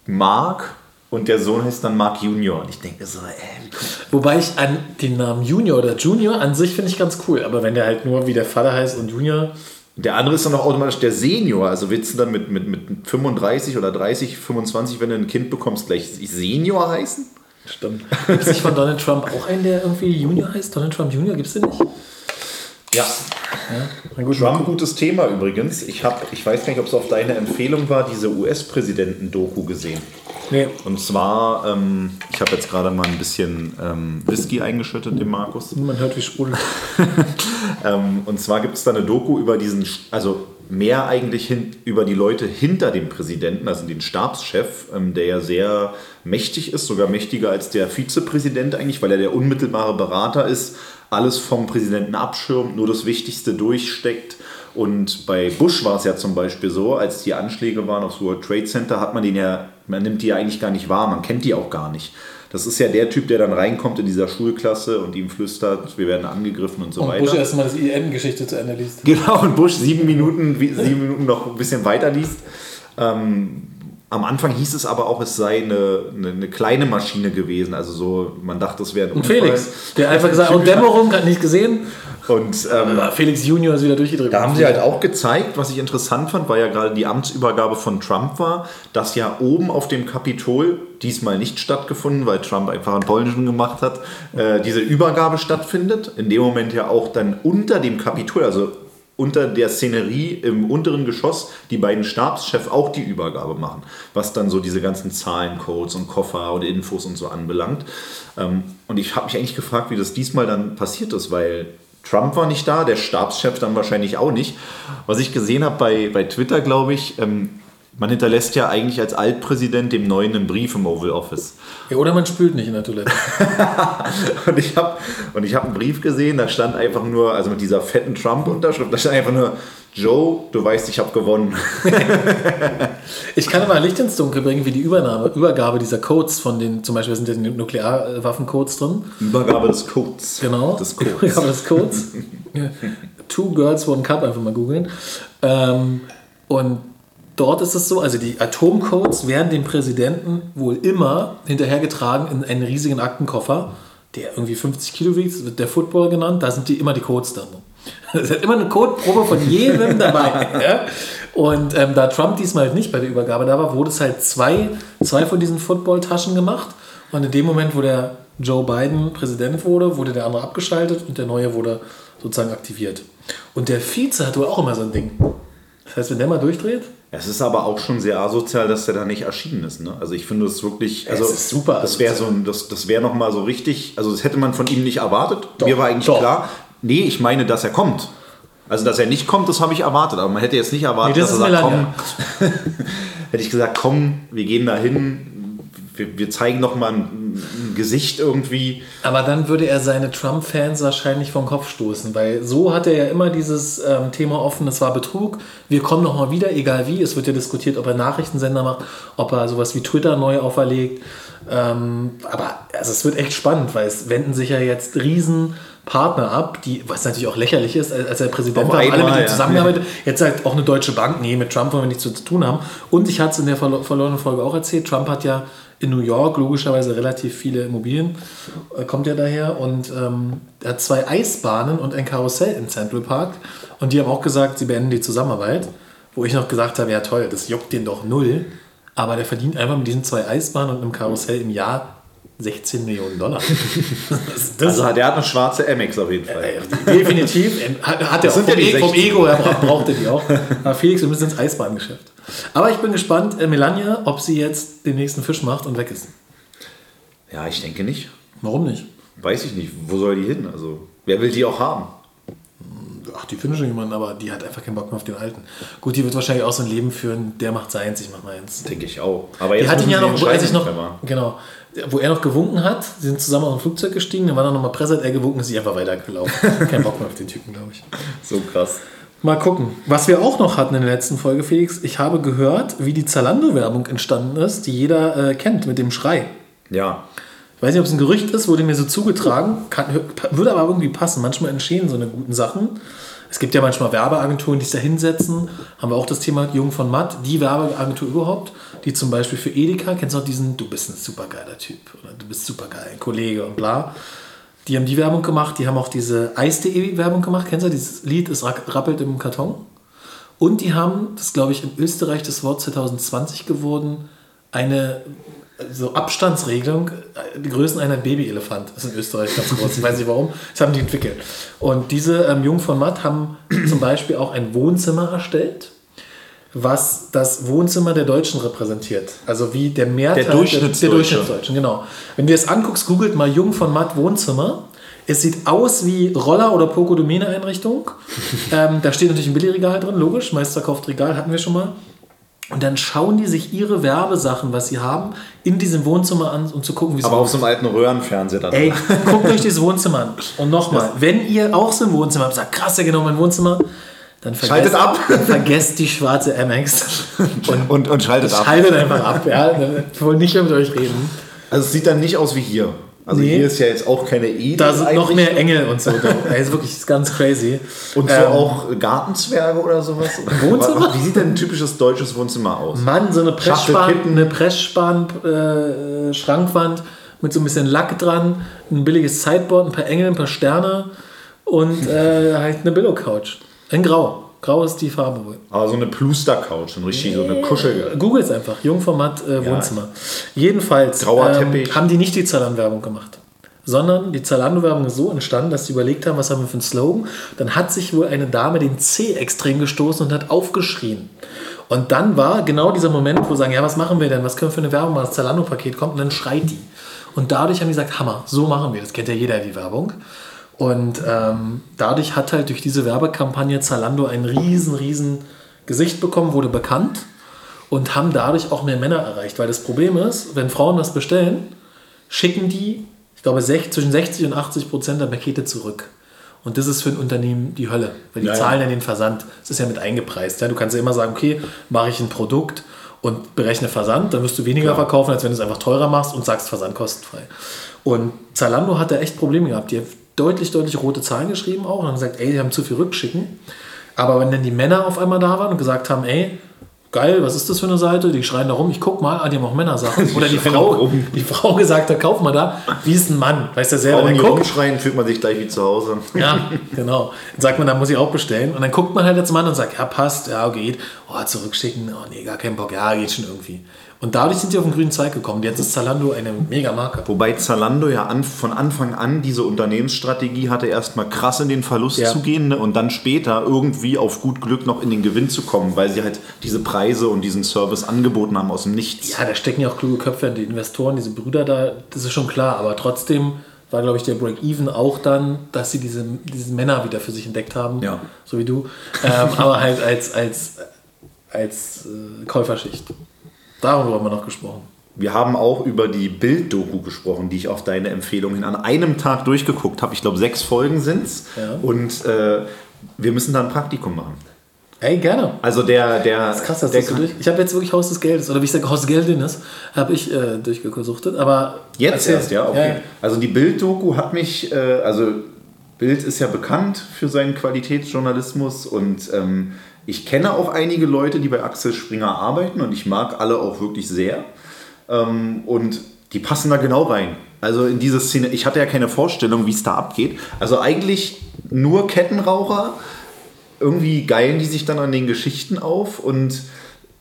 Mark und der Sohn heißt dann Mark Junior. Und ich denke so, ey, Wobei ich an den Namen Junior oder Junior an sich finde ich ganz cool. Aber wenn der halt nur wie der Vater heißt und Junior, Der andere ist dann auch automatisch der Senior. Also willst du dann mit, mit, mit 35 oder 30, 25, wenn du ein Kind bekommst, gleich Senior heißen? Stimmt. Gibt es nicht von Donald Trump auch einen, der irgendwie Junior heißt? Donald Trump Junior gibt es den nicht? Ja. Na gut, Trump, gutes Thema übrigens. Ich, hab, ich weiß gar nicht, ob es auf deine Empfehlung war, diese US-Präsidenten-Doku gesehen. Nee. Und zwar, ähm, ich habe jetzt gerade mal ein bisschen ähm, Whisky eingeschüttet, dem Markus. Man hört, wie sprudelt. Ähm, und zwar gibt es da eine Doku über diesen, also mehr eigentlich hin, über die Leute hinter dem Präsidenten, also den Stabschef, ähm, der ja sehr mächtig ist, sogar mächtiger als der Vizepräsident eigentlich, weil er der unmittelbare Berater ist, alles vom Präsidenten abschirmt, nur das Wichtigste durchsteckt. Und bei Bush war es ja zum Beispiel so, als die Anschläge waren aufs World Trade Center, hat man den ja, man nimmt die ja eigentlich gar nicht wahr, man kennt die auch gar nicht. Das ist ja der Typ, der dann reinkommt in dieser Schulklasse und ihm flüstert, wir werden angegriffen und so Und weiter. Bush erstmal das IN-Geschichte zu Ende liest. Genau, und Bush sieben Minuten, sieben Minuten noch ein bisschen weiter liest. Ähm, am Anfang hieß es aber auch, es sei eine, eine, eine kleine Maschine gewesen. Also so, man dachte, es wäre ein Und. Felix, der einfach gesagt hat, und Dämmerung, hat nicht gesehen. Und ähm, Felix Junior ist wieder durchgedreht. da haben sie halt auch gezeigt, was ich interessant fand, weil ja gerade die Amtsübergabe von Trump war, dass ja oben auf dem Kapitol diesmal nicht stattgefunden, weil Trump einfach einen polnischen gemacht hat, äh, diese Übergabe stattfindet. In dem Moment ja auch dann unter dem Kapitol, also unter der Szenerie im unteren Geschoss, die beiden Stabschefs auch die Übergabe machen, was dann so diese ganzen Zahlencodes und Koffer und Infos und so anbelangt. Ähm, und ich habe mich eigentlich gefragt, wie das diesmal dann passiert ist, weil Trump war nicht da, der Stabschef dann wahrscheinlich auch nicht. Was ich gesehen habe bei, bei Twitter, glaube ich, ähm, man hinterlässt ja eigentlich als Altpräsident dem Neuen einen Brief im Oval Office. Ja, oder man spült nicht in der Toilette. Und ich habe hab einen Brief gesehen, da stand einfach nur, also mit dieser fetten Trump-Unterschrift, da stand einfach nur, Joe, du weißt, ich habe gewonnen. Ich kann aber Licht ins Dunkel bringen, wie die Übernahme, Übergabe dieser Codes von den, zum Beispiel sind ja die Nuklearwaffencodes drin. Übergabe des Codes. Genau. Des Codes. Übergabe des Codes. Two Girls, One Cup, einfach mal googeln. Ähm, und dort ist es so, also die Atomcodes werden dem Präsidenten wohl immer hinterhergetragen in einen riesigen Aktenkoffer, der irgendwie 50 Kilo wiegt, wird der Football genannt, da sind die immer die Codes drin. Es hat immer eine Codeprobe von jedem dabei. ja? Und ähm, da Trump diesmal nicht bei der Übergabe da war, wurde es halt zwei, zwei von diesen Football-Taschen gemacht. Und in dem Moment, wo der Joe Biden Präsident wurde, wurde der andere abgeschaltet und der neue wurde sozusagen aktiviert. Und der Vize hat wohl auch immer so ein Ding. Das heißt, wenn der mal durchdreht, Es ist aber auch schon sehr asozial, dass der da nicht erschienen ist. Ne? Also ich finde es wirklich, also ist super Das wäre so, das, das wäre noch mal so richtig. Also das hätte man von ihm nicht erwartet. Doch, Mir war eigentlich doch. klar. Nee, ich meine, dass er kommt. Also dass er nicht kommt, das habe ich erwartet. Aber man hätte jetzt nicht erwartet, Nee, das dass er sagt, komm. Hätte ich gesagt, komm, wir gehen da hin. Wir, wir zeigen noch mal ein, ein Gesicht irgendwie. Aber dann würde er seine Trump-Fans wahrscheinlich vom Kopf stoßen, weil so hat er ja immer dieses ähm, Thema offen, es war Betrug, wir kommen nochmal wieder, egal wie. Es wird ja diskutiert, ob er Nachrichtensender macht, ob er sowas wie Twitter neu auferlegt. Ähm, aber also es wird echt spannend, weil es wenden sich ja jetzt riesen Partner ab, die, was natürlich auch lächerlich ist, als als er Präsident war, alle mit ihm ja. zusammengearbeitet. Jetzt sagt auch eine deutsche Bank, nee, mit Trump wollen wir nichts zu tun haben. Und ich hatte es in der verlo- verlorenen Folge auch erzählt, Trump hat ja in New York logischerweise relativ viele Immobilien, äh, kommt ja daher und ähm, er hat zwei Eisbahnen und ein Karussell in Central Park und die haben auch gesagt, sie beenden die Zusammenarbeit, wo ich noch gesagt habe, ja toll, das juckt den doch null, aber der verdient einfach mit diesen zwei Eisbahnen und einem Karussell im Jahr 16 Millionen Dollar. Also der hat eine schwarze Amex auf jeden Fall. äh, Definitiv. Ähm, Hat, hat er auch sind vom, ja die E- vom 16. Ego her bra- braucht er die auch. Aber Felix, wir müssen ins Eisbahngeschäft. Aber ich bin gespannt, äh, Melania, ob sie jetzt den nächsten Fisch macht und weg ist. Ja, ich denke nicht. Warum nicht? Weiß ich nicht. Wo soll die hin? Also wer will die auch haben? ach, die findet schon jemanden, aber die hat einfach keinen Bock mehr auf den alten. Gut, die wird wahrscheinlich auch so ein Leben führen, der macht seins, ich mach meins. Denke ich auch. Aber Die jetzt hat ihn ja noch, sich entscheiden, noch, genau, wo er noch gewunken hat, sie sind zusammen auf ein Flugzeug gestiegen, dann war er nochmal Presse, hat er gewunken, ist sie einfach weitergelaufen. Kein Bock mehr auf den Typen, glaube ich. So krass. Mal gucken. Was wir auch noch hatten in der letzten Folge, Felix, ich habe gehört, wie die Zalando-Werbung entstanden ist, die jeder äh, kennt mit dem Schrei. Ja. Ich weiß nicht, ob es ein Gerücht ist, wurde mir so zugetragen, kann, würde aber irgendwie passen. Manchmal entstehen so eine guten Sachen. Es gibt ja manchmal Werbeagenturen, die sich da hinsetzen. Haben wir auch das Thema Jung von Matt, die Werbeagentur überhaupt, die zum Beispiel für Edeka, kennst du auch diesen, du bist ein supergeiler Typ oder du bist supergeil, Kollege und bla. Die haben die Werbung gemacht, die haben auch diese Eis.de Werbung gemacht, kennst du dieses Lied, es rappelt im Karton. Und die haben, das glaube ich in Österreich das Wort 2020 geworden, eine so Abstandsregelung, die Größeneinheit Babyelefant. Das ist in Österreich ganz groß. Ich weiß nicht warum. Das haben die entwickelt. Und diese ähm, Jung von Matt haben zum Beispiel auch ein Wohnzimmer erstellt, was das Wohnzimmer der Deutschen repräsentiert. Also wie der Mehrteil der, Durchschnittsdeutsche. der Durchschnittsdeutschen. Genau. Wenn ihr es anguckst, googelt mal Jung von Matt Wohnzimmer. Es sieht aus wie Roller- oder Pokodomene-Einrichtung. ähm, da steht natürlich ein Billigregal drin, logisch. Meister kauft Regal, hatten wir schon mal. Und dann schauen die sich ihre Werbesachen, was sie haben, in diesem Wohnzimmer an, um zu gucken, wie sie Aber auf so einem alten Röhrenfernseher dann. Ey, guckt euch dieses Wohnzimmer an. Und nochmal, wenn ihr auch so ein Wohnzimmer habt, sagt, krass, ja genau mein Wohnzimmer, dann vergesst, Schaltet ab. dann vergesst die schwarze MX und Und, und schaltet ab. schaltet einfach ab. Ja? Wir wollen nicht mehr mit euch reden. Also es sieht dann nicht aus wie hier. Also Nee. hier ist ja jetzt auch keine Edel. Da sind noch mehr. Engel und so. Da. Das ist wirklich ganz crazy. Und so Ähm, auch Gartenzwerge oder sowas. Wohnzimmer? Wie sieht denn ein typisches deutsches Wohnzimmer aus? Mann, so eine Pressspan, eine Pressspan äh, Schrankwand mit so ein bisschen Lack dran, ein billiges Sideboard, ein paar Engel, ein paar Sterne und äh, halt eine Billo-Couch. In Grau. Grau ist die Farbe wohl. Aber so eine Pluster-Couch, ein richtig so eine Kuschel. Google es einfach. Jungformat äh, Wohnzimmer. Jedenfalls Grauer ähm, Teppich. haben die nicht die Zalando-Werbung gemacht. Sondern die Zalando-Werbung ist so entstanden, dass sie überlegt haben, was haben wir für einen Slogan. Dann hat sich wohl eine Dame den C extrem gestoßen und hat aufgeschrien. Und dann war genau dieser Moment, wo sie sagen, ja, was machen wir denn? Was können wir für eine Werbung machen? Das Zalando-Paket kommt und dann schreit die. Und dadurch haben die gesagt, Hammer, so machen wir. Das kennt ja jeder, die Werbung. Und ähm, dadurch hat halt durch diese Werbekampagne Zalando ein riesen, riesen Gesicht bekommen, wurde bekannt und haben dadurch auch mehr Männer erreicht. Weil das Problem ist, wenn Frauen was bestellen, schicken die, ich glaube, sech- zwischen 60 und 80 Prozent der Pakete zurück. Und das ist für ein Unternehmen die Hölle, weil die Ja, zahlen ja den Versand. Das ist ja mit eingepreist. Ja? Du kannst ja immer sagen, okay, mache ich ein Produkt und berechne Versand, dann wirst du weniger verkaufen, als wenn du es einfach teurer machst und sagst Versand kostenfrei. Und Zalando hat da echt Probleme gehabt. Die deutlich, deutlich rote Zahlen geschrieben auch und haben gesagt, ey, die haben zu viel Rückschicken. Aber wenn dann die Männer auf einmal da waren und gesagt haben, ey, geil, was ist das für eine Seite? Die schreien da rum, ich guck mal, ah, die haben auch Männersachen. Oder die schreien Frau, die Frau gesagt hat, kauf mal da, wie ist ein Mann? Weißt du selber, dann die rumschreien, fühlt man sich gleich wie zu Hause. ja, genau. Dann sagt man, da muss ich auch bestellen. Und dann guckt man halt als Mann und sagt, ja, passt, ja, geht. Oh, zurückschicken, oh nee, gar keinen Bock, ja, geht schon irgendwie. Und dadurch sind sie auf den grünen Zweig gekommen. Jetzt ist Zalando eine mega Marke. Wobei Zalando ja an, von Anfang an diese Unternehmensstrategie hatte, erstmal krass in den Verlust Ja. zu gehen ne, und dann später irgendwie auf gut Glück noch in den Gewinn zu kommen, weil sie halt diese Preise und diesen Service angeboten haben aus dem Nichts. Ja, da stecken ja auch kluge Köpfe, die Investoren, diese Brüder da, das ist schon klar. Aber trotzdem war, glaube ich, der Break-Even auch dann, dass sie diese, diese Männer wieder für sich entdeckt haben. Ja. So wie du. Ähm, aber halt als, als, als äh, Käuferschicht. Darüber haben wir noch gesprochen. Wir haben auch über die Bild-Doku gesprochen, die ich auf deine Empfehlung hin an einem Tag durchgeguckt habe. Ich glaube, sechs Folgen sind es. Ja. Und äh, wir müssen da ein Praktikum machen. Ey, gerne. Also der, der, Das ist krass, dass der du durch. Ich habe jetzt wirklich Haus des Geldes, oder wie ich sage, Haus des Geldes, habe ich äh, durchgesuchtet. Aber Jetzt erst, ja, okay. Also die Bild-Doku hat mich, äh, also Bild ist ja bekannt für seinen Qualitätsjournalismus und ähm, ich kenne auch einige Leute, die bei Axel Springer arbeiten und ich mag alle auch wirklich sehr. Ähm, und die passen da genau rein. Also in diese Szene, ich hatte ja keine Vorstellung, wie es da abgeht. Also eigentlich nur Kettenraucher, irgendwie geilen die sich dann an den Geschichten auf und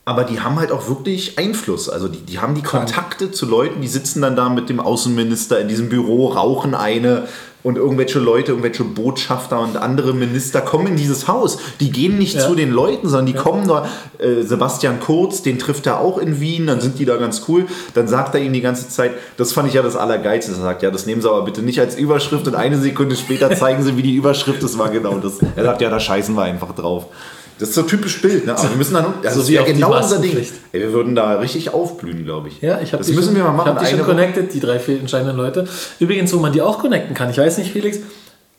aber die haben halt auch wirklich Einfluss. Also die, die haben die Kontakte zu Leuten, die sitzen dann da mit dem Außenminister in diesem Büro, rauchen eine, und irgendwelche Leute, irgendwelche Botschafter und andere Minister kommen in dieses Haus. Die gehen nicht Ja. zu den Leuten, sondern die kommen da. Äh, Sebastian Kurz, den trifft er auch in Wien, dann sind die da ganz cool. Dann sagt er ihm die ganze Zeit, das fand ich ja das Allergeilste. Er sagt, ja, das nehmen Sie aber bitte nicht als Überschrift und eine Sekunde später zeigen Sie, wie die Überschrift ist, war genau das. Er sagt, ja, da scheißen wir einfach drauf. Das ist so typisch Bild, ne? Aber wir müssen dann, also das wie genau unser Ding. Ey, wir würden da richtig aufblühen, glaube ich. Ja, ich habe Das müssen wir mal machen. Ich habe die schon Woche- connected, die drei, entscheidenden Leute. Übrigens, wo man die auch connecten kann. Ich weiß nicht, Felix.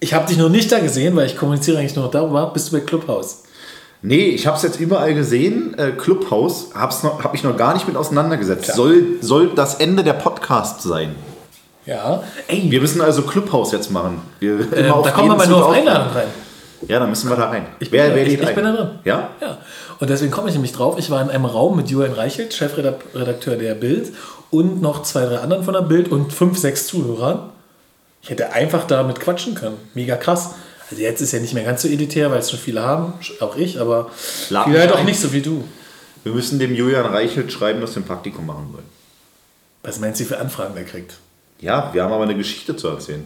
Ich habe dich noch nicht da gesehen, weil ich kommuniziere eigentlich nur noch darüber. Bist du bei Clubhouse? Nee, ich habe es jetzt überall gesehen. Äh, Clubhouse habe hab ich noch gar nicht mit auseinandergesetzt. Soll, soll das Ende der Podcast sein. Ja. Ey, Wir müssen also Clubhouse jetzt machen. Wir, äh, immer da kommen wir mal nur auf. Einladung rein. Ja, dann müssen wir da rein. Ich bin, da, ich, ich bin da drin. Ja? Ja. Und deswegen komme ich nämlich drauf. Ich war in einem Raum mit Julian Reichelt, Chefredakteur der Bild, und noch zwei, drei anderen von der Bild und fünf, sechs Zuhörern. Ich hätte einfach damit quatschen können. Mega krass. Also jetzt ist ja nicht mehr ganz so elitär, weil es schon viele haben, auch ich, aber Lad viele halt auch nicht so wie du. Wir müssen dem Julian Reichelt schreiben, dass wir ein Praktikum machen wollen. Was meinst du, wie viele Anfragen der kriegt? Ja, wir haben aber eine Geschichte zu erzählen.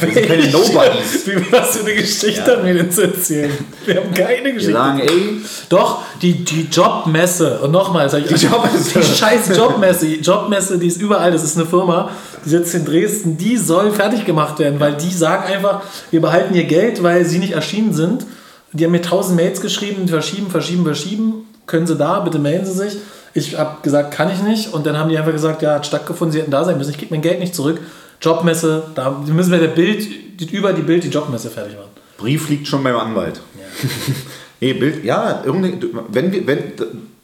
Wir sind keine Nobodies. Wie hast du eine Geschichte an mir zu erzählen? Wir haben keine Wir Geschichte. sagen, ey, Doch, die, die Jobmesse. Und nochmal, sag ich, Die Jobmesse. die scheiß Jobmesse. Die Jobmesse, die ist überall. Das ist eine Firma, die sitzt in Dresden. Die soll fertig gemacht werden, weil die sagen einfach, wir behalten ihr Geld, weil sie nicht erschienen sind. Die haben mir tausend Mails geschrieben, verschieben, verschieben, verschieben. Können sie da, bitte melden sie sich. Ich habe gesagt, kann ich nicht. Und dann haben die einfach gesagt, ja, hat stattgefunden, sie hätten da sein müssen. Ich kriege mein Geld nicht zurück. Jobmesse, da müssen wir der Bild, über die Bild die Jobmesse fertig machen. Brief liegt schon beim Anwalt. nee, Bild, ja, wenn wir, wenn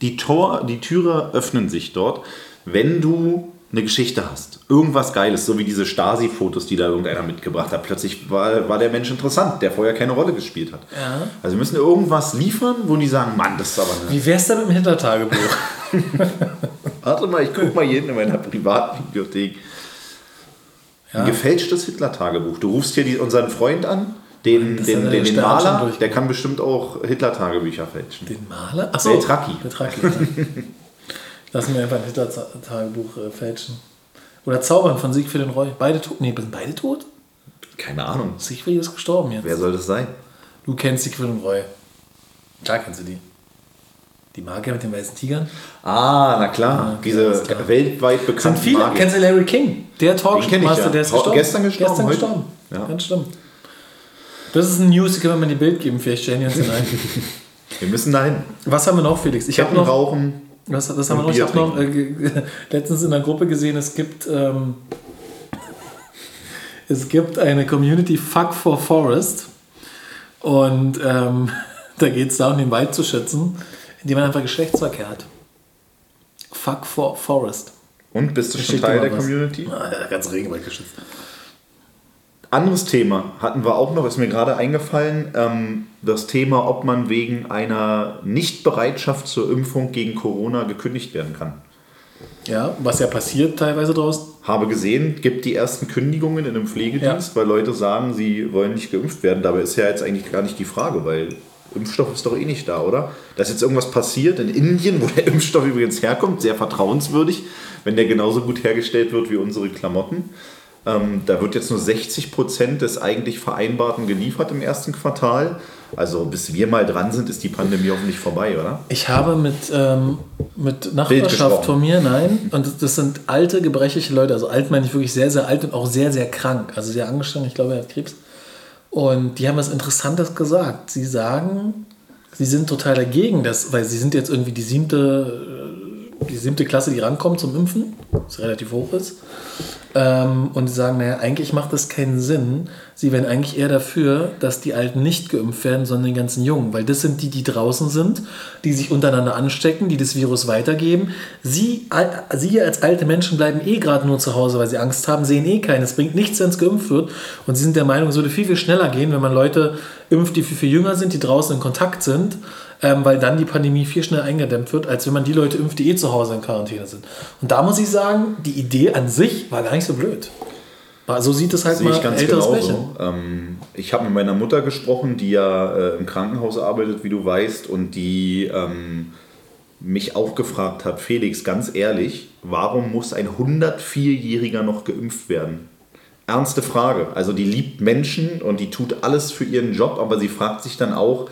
die Tor, die Türe öffnen sich dort, wenn du eine Geschichte hast, irgendwas Geiles, so wie diese Stasi-Fotos, die da irgendeiner mitgebracht hat. Plötzlich war, war der Mensch interessant, der vorher keine Rolle gespielt hat. Ja. Also wir müssen irgendwas liefern, wo die sagen, Mann, das ist aber eine. Wie wär's denn mit dem Hintertagebuch? Warte mal, ich guck mal jeden in meiner Privatbibliothek. Ja. Ein gefälschtes Hitler-Tagebuch. Du rufst hier die, unseren Freund an, den, Das den, den, den der Maler, der kann bestimmt auch Hitler-Tagebücher fälschen. Den Maler? Achso. Beltracchi. Beltracchi. ja. Lass mir einfach ein Hitler-Tagebuch äh, fälschen. Oder Zaubern von Siegfried und Roy. Beide tot? Nee, sind beide tot? Keine Ahnung. Siegfried ist gestorben jetzt. Wer soll das sein? Du kennst Siegfried und Roy. Klar kennst du die. Die Magier mit den weißen Tigern. Ah, na klar. Diese klar. weltweit Sind bekannten viele. Magier. Kennst du Larry King? Der ja. der ist gestorben. gestern gestorben, Gestern gestorben. Ja. Ganz schlimm. Das ist ein News, die können wir mal in die Bild geben. Vielleicht stellen die uns hinein. Wir müssen dahin. Was haben wir noch, Felix? Ich habe noch. rauchen. Was, was haben wir noch? Ich habe noch äh, letztens in der Gruppe gesehen, es gibt, ähm, es gibt eine Community Fuck for Forest. Und ähm, da geht es darum, den Wald zu schützen, indem man einfach Geschlechtsverkehr hat. Fuck for Forest. Und bist du schon Teil der was. Community? Ah, der ganze Regenwald geschützt. Anderes Thema hatten wir auch noch, ist mir gerade eingefallen. Ähm, das Thema, ob man wegen einer Nichtbereitschaft zur Impfung gegen Corona gekündigt werden kann. Ja, was ja passiert teilweise draußen. Habe gesehen, gibt die ersten Kündigungen in einem Pflegedienst, weil Leute sagen, sie wollen nicht geimpft werden. Dabei ist ja jetzt eigentlich gar nicht die Frage, weil Impfstoff ist doch eh nicht da, oder? Da ist jetzt irgendwas passiert in Indien, wo der Impfstoff übrigens herkommt, sehr vertrauenswürdig, wenn der genauso gut hergestellt wird wie unsere Klamotten. Ähm, da wird jetzt nur 60 Prozent des eigentlich Vereinbarten geliefert im ersten Quartal. Also bis wir mal dran sind, ist die Pandemie hoffentlich vorbei, oder? Ich habe mit, ähm, mit. Nachbarschaft von mir, nein, und das, das sind alte, gebrechliche Leute. Also alt meine ich wirklich sehr, sehr alt und auch sehr, sehr krank. Also sehr angestrengt, ich glaube, er hat Krebs. Und die haben was Interessantes gesagt. Sie sagen, sie sind total dagegen, dass, weil sie sind jetzt irgendwie die siebte, äh, die siebte Klasse, die rankommt zum Impfen, was relativ hoch ist. Ähm, und sie sagen, naja, eigentlich macht das keinen Sinn. Sie wären eigentlich eher dafür, dass die Alten nicht geimpft werden, sondern die ganzen Jungen. Weil das sind die, die draußen sind, die sich untereinander anstecken, die das Virus weitergeben. Sie, Sie als alte Menschen bleiben eh gerade nur zu Hause, weil sie Angst haben, sehen eh keinen. Es bringt nichts, wenn es geimpft wird. Und sie sind der Meinung, es würde viel, viel schneller gehen, wenn man Leute impft, die viel, viel jünger sind, die draußen in Kontakt sind. Ähm, weil dann die Pandemie viel schneller eingedämmt wird, als wenn man die Leute impft, die eh zu Hause in Quarantäne sind. Und da muss ich sagen, die Idee an sich war gar nicht so blöd. So sieht es halt Sehe mal ich ganz älteres Pärchen. genauso. Ähm, ich habe mit meiner Mutter gesprochen, die ja äh, im Krankenhaus arbeitet, wie du weißt, und die ähm, mich auch gefragt hat, Felix, ganz ehrlich, warum muss ein 104-Jähriger noch geimpft werden? ernste Frage. Also die liebt Menschen und die tut alles für ihren Job, aber sie fragt sich dann auch,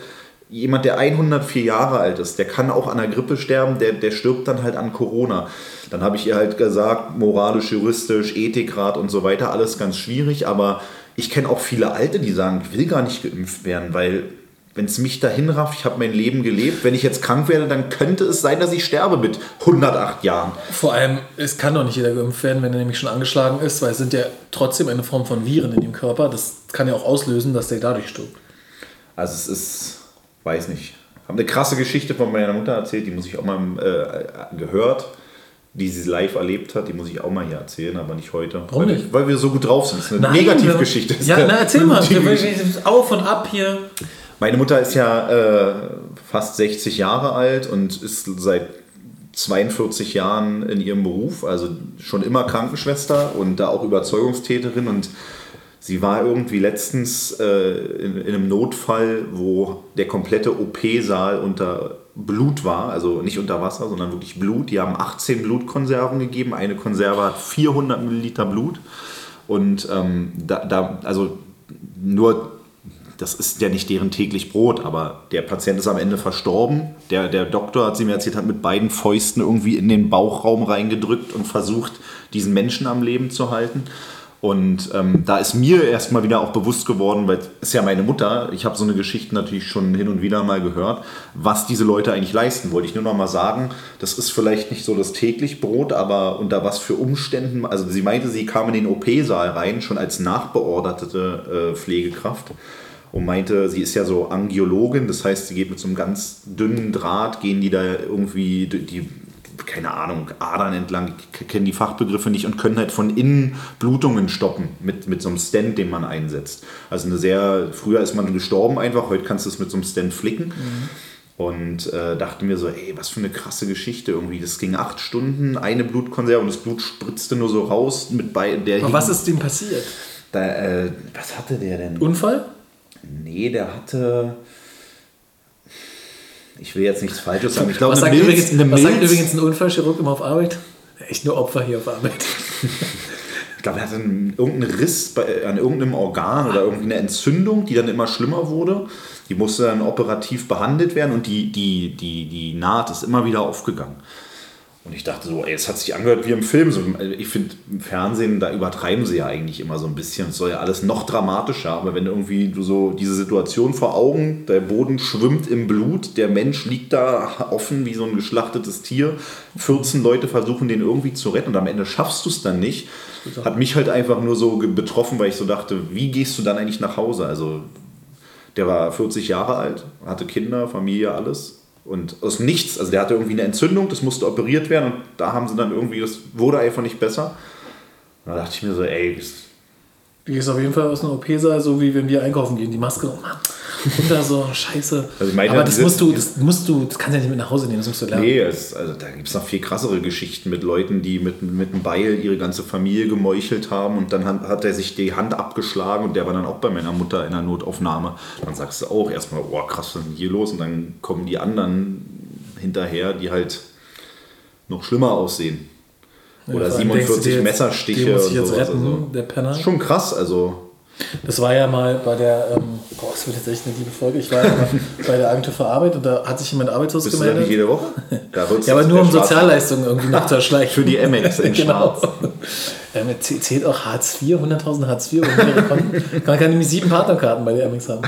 jemand, der 104 Jahre alt ist, der kann auch an der Grippe sterben, der, der stirbt dann halt an Corona. Dann habe ich ihr halt gesagt, moralisch, juristisch, Ethikrat und so weiter, alles ganz schwierig, aber ich kenne auch viele Alte, die sagen, ich will gar nicht geimpft werden, weil wenn es mich dahin rafft, ich habe mein Leben gelebt, wenn ich jetzt krank werde, dann könnte es sein, dass ich sterbe mit 108 Jahren. Vor allem, es kann doch nicht jeder geimpft werden, wenn er nämlich schon angeschlagen ist, weil es sind ja trotzdem eine Form von Viren in dem Körper. Das kann ja auch auslösen, dass der dadurch stirbt. Also es ist, weiß nicht. Ich habe eine krasse Geschichte von meiner Mutter erzählt, die muss ich auch mal äh, gehört die sie live erlebt hat, die muss ich auch mal hier erzählen, aber nicht heute. Warum weil, nicht? Weil wir so gut drauf sind. Das ist eine Negativgeschichte. Ja, na, erzähl mal. Auf und ab hier. Meine Mutter ist ja äh, fast 60 Jahre alt und ist seit 42 Jahren in ihrem Beruf, also schon immer Krankenschwester und da auch Überzeugungstäterin und sie war irgendwie letztens äh, in, in einem Notfall, wo der komplette OP-Saal unter Blut war, also nicht unter Wasser, sondern wirklich Blut. Die haben 18 Blutkonserven gegeben. Eine Konserve hat 400 Milliliter Blut. Und ähm, da, da, also nur, das ist ja nicht deren täglich Brot, aber der Patient ist am Ende verstorben. Der, der Doktor, hat sie mir erzählt, hat mit beiden Fäusten irgendwie in den Bauchraum reingedrückt und versucht, diesen Menschen am Leben zu halten. Und ähm, da ist mir erstmal wieder auch bewusst geworden, weil es ist ja meine Mutter, ich habe so eine Geschichte natürlich schon hin und wieder mal gehört, was diese Leute eigentlich leisten. Wollte ich nur noch mal sagen, das ist vielleicht nicht so das täglich Brot, aber unter was für Umständen, also sie meinte, sie kam in den OP-Saal rein, schon als nachbeorderte äh, Pflegekraft und meinte, sie ist ja so Angiologin, das heißt, sie geht mit so einem ganz dünnen Draht, gehen die da irgendwie, die keine Ahnung, Adern entlang, kennen die Fachbegriffe nicht und können halt von innen Blutungen stoppen mit, mit so einem Stand, den man einsetzt. Also eine sehr, früher ist man gestorben einfach, heute kannst du es mit so einem Stand flicken. Mhm. Und äh, dachte mir so, ey, was für eine krasse Geschichte irgendwie. Das ging acht Stunden, eine Blutkonserve und das Blut spritzte nur so raus mit bei der. Aber was ist dem passiert? Da, äh, was hatte der denn? Unfall? Nee, der hatte ich will jetzt nichts Falsches sagen. Ich glaube, was, sagt übrigens, was sagt übrigens ein Unfallchirurg immer auf Arbeit? Echt nur Opfer hier auf Arbeit. ich glaube, er hatte einen, irgendeinen Riss bei, an irgendeinem Organ oder irgendwie eine Entzündung, die dann immer schlimmer wurde. Die musste dann operativ behandelt werden und die, die, die, die Naht ist immer wieder aufgegangen. Und ich dachte so, ey, es hat sich angehört wie im Film. So, ich finde, im Fernsehen, da übertreiben sie ja eigentlich immer so ein bisschen. Es soll ja alles noch dramatischer. Aber wenn irgendwie du so diese Situation vor Augen, der Boden schwimmt im Blut, der Mensch liegt da offen wie so ein geschlachtetes Tier. 14 Leute versuchen den irgendwie zu retten und am Ende schaffst du es dann nicht. Hat mich halt einfach nur so betroffen, weil ich so dachte, wie gehst du dann eigentlich nach Hause? Also, der war 40 Jahre alt, hatte Kinder, Familie, alles und aus nichts, also der hatte irgendwie eine Entzündung, das musste operiert werden und da haben sie dann irgendwie, das wurde einfach nicht besser. Und da dachte ich mir so, ey, die ist auf jeden Fall aus einer OP-Saal, so wie wenn wir einkaufen gehen. Die Maske, oh Mann, und da so, scheiße. Also meine, Aber das musst du, das musst du, das kannst du ja nicht mit nach Hause nehmen, das musst du lernen. Nee, es, also da gibt es noch viel krassere Geschichten mit Leuten, die mit, mit einem Beil ihre ganze Familie gemeuchelt haben und dann hat, hat er sich die Hand abgeschlagen und der war dann auch bei meiner Mutter in der Notaufnahme. Dann sagst du auch erstmal, oh krass, was ist denn hier los? Und dann kommen die anderen hinterher, die halt noch schlimmer aussehen. Oder ja, 47 jetzt, Messerstiche. ich jetzt retten, also. der Penner. Schon krass, also. Das war ja mal bei der, ähm, boah, das wird jetzt echt eine liebe Folge. Ich war ja mal bei der Agentur für Arbeit und da hat sich jemand arbeitslos Bist gemeldet. Du nicht jede Woche? ja, aber nur um Sozialleistungen irgendwie noch zu erschleichen. für die MX in genau. Schwarz. Ähm, zählt auch Hartz IV, 100.000 Hartz IV Man kann nämlich sieben Partnerkarten bei der MX haben.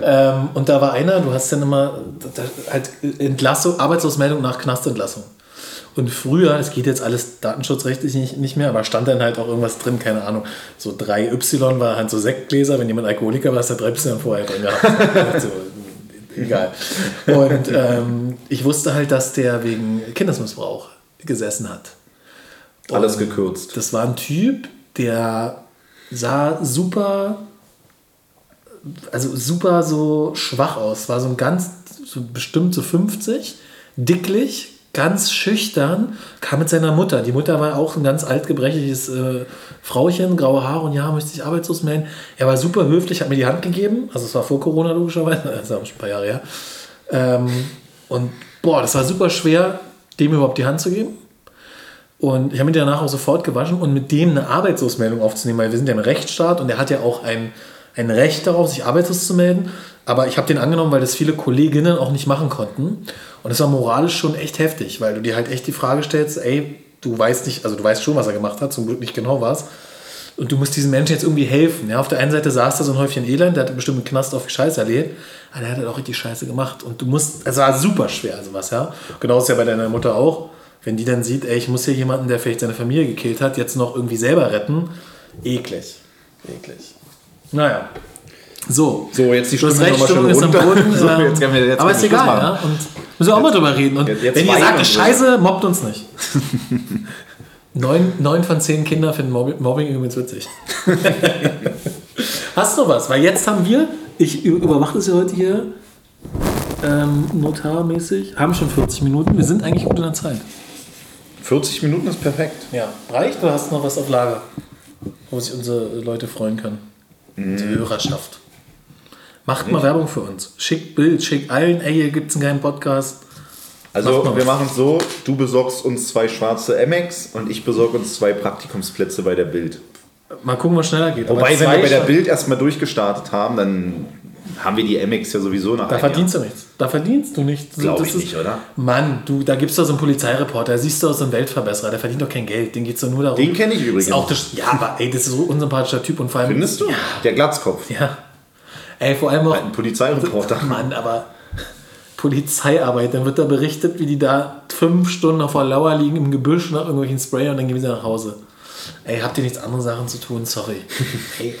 ähm, und da war einer, du hast dann immer halt Entlassung, Arbeitslosmeldung nach Knastentlassung. Und früher, es geht jetzt alles datenschutzrechtlich nicht, nicht mehr, aber stand dann halt auch irgendwas drin, keine Ahnung. So 3Y war halt so Sektgläser, wenn jemand Alkoholiker war, ist da 3Y vorher drin gehabt. so, egal. Und ähm, ich wusste halt, dass der wegen Kindesmissbrauch gesessen hat. Und alles gekürzt. Das war ein Typ, der sah super, also super so schwach aus. War so ein ganz, so bestimmt so 50, dicklich, ganz schüchtern, kam mit seiner Mutter. Die Mutter war auch ein ganz altgebrechliches äh, Frauchen, graue Haare und ja, möchte ich arbeitslos melden. Er war super höflich, hat mir die Hand gegeben. Also es war vor Corona logischerweise, das ein paar Jahre her. Ähm, und boah, das war super schwer, dem überhaupt die Hand zu geben. Und ich habe ihn danach auch sofort gewaschen und mit dem eine Arbeitslosmeldung aufzunehmen, weil wir sind ja im Rechtsstaat und er hat ja auch ein, ein Recht darauf, sich arbeitslos zu melden. Aber ich habe den angenommen, weil das viele Kolleginnen auch nicht machen konnten. Und es war moralisch schon echt heftig, weil du dir halt echt die Frage stellst, ey, du weißt nicht, also du weißt schon, was er gemacht hat, zum Glück nicht genau was. Und du musst diesen Menschen jetzt irgendwie helfen. Ja, auf der einen Seite saß da so ein Häufchen Elend, der hat bestimmt einen Knast auf Scheiße erlebt, aber der hat halt auch richtig Scheiße gemacht. Und du musst, es war super schwer, sowas, ja. Genauso ist ja bei deiner Mutter auch. Wenn die dann sieht, ey, ich muss hier jemanden, der vielleicht seine Familie gekillt hat, jetzt noch irgendwie selber retten. Eklig. Eklig. Naja. So. So, jetzt die Stimme recht, nochmal Stimmung schön ist am runter. Boden. So, jetzt wir- jetzt aber ist egal, ja. Und müssen wir auch mal drüber reden. Und Jetzt- jetzt wenn ihr sagt, scheiße, mobbt uns nicht. neun, neun von zehn Kindern finden Mobbing, übrigens witzig. Hast du was? Weil jetzt haben wir, ich überwache das ja heute hier, ähm, notarmäßig, haben schon 40 Minuten. Wir sind eigentlich gut in der Zeit. 40 Minuten ist perfekt. Ja. Reicht oder hast du noch was auf Lager, wo sich unsere Leute freuen können? Die Hörerschaft. Macht mal Werbung für uns. Schickt Bild, schickt allen, ey, hier gibt es einen geilen Podcast. Also Macht mal wir machen es so, du besorgst uns zwei schwarze MX und ich besorge uns zwei Praktikumsplätze bei der Bild. Mal gucken, was schneller geht. Wobei, wenn wir bei der Bild erstmal durchgestartet haben, dann haben wir die MX ja sowieso nach Da einem verdienst du nichts. Da verdienst du nichts. Glaub Das ich ist- nicht, oder? Mann, du, da gibt es doch so einen Polizeireporter, da siehst du aus so einen Weltverbesserer, der verdient doch kein Geld. Den geht es doch nur darum. Den kenn ich übrigens. Ist auch das, ja, aber ey, das ist so ein unsympathischer Typ und vor allem. Findest du? Ja. Der Glatzkopf. ja. Ey, vor allem auch. Ein Polizeireporter. Mann, aber Polizeiarbeit, dann wird da berichtet, wie die da fünf Stunden auf der Lauer liegen im Gebüsch nach irgendwelchen Spray und dann gehen sie nach Hause. Ey, habt ihr nichts andere Sachen zu tun? Sorry. Ey,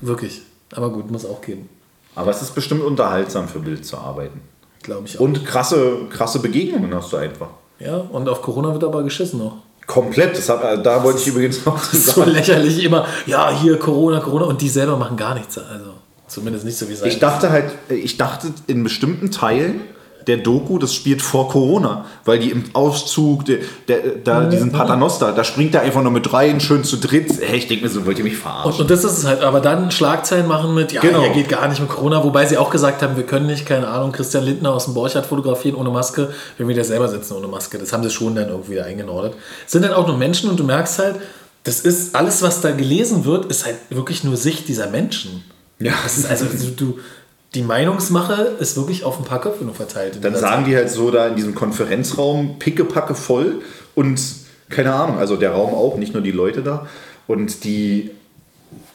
wirklich. Aber gut, muss auch gehen. Aber es ist bestimmt unterhaltsam für Bild zu arbeiten. Glaube ich auch. Und krasse, krasse Begegnungen hast du einfach. ja, und auf Corona wird aber geschissen noch. Komplett. Das hat, äh, da wollte ich übrigens noch zu So sagen. lächerlich immer, ja, hier Corona, Corona und die selber machen gar nichts. Also zumindest nicht so wie sein. Ich dachte halt, ich dachte in bestimmten Teilen der Doku, das spielt vor Corona, weil die im Auszug, der, der, da, diesen Paternoster, da springt er einfach nur mit rein, schön zu dritt. Hey, ich denke mir so, wollt ihr mich verarschen? Und, und das ist es halt, aber dann Schlagzeilen machen mit, ja, Genau. hier geht gar nicht mit Corona, wobei sie auch gesagt haben, wir können nicht, keine Ahnung, Christian Lindner aus dem Borchardt fotografieren ohne Maske, wenn wir da selber sitzen ohne Maske. Das haben sie schon dann irgendwie wieder eingenordet. Es sind dann auch nur Menschen und du merkst halt, das ist alles, was da gelesen wird, ist halt wirklich nur Sicht dieser Menschen. Ja. Das ist also, du, du, die Meinungsmache ist wirklich auf ein paar Köpfe nur verteilt. Dann dieser sagen Zeit. die halt so da in diesem Konferenzraum pickepacke voll und keine Ahnung, also der Raum auch, nicht nur die Leute da. Und die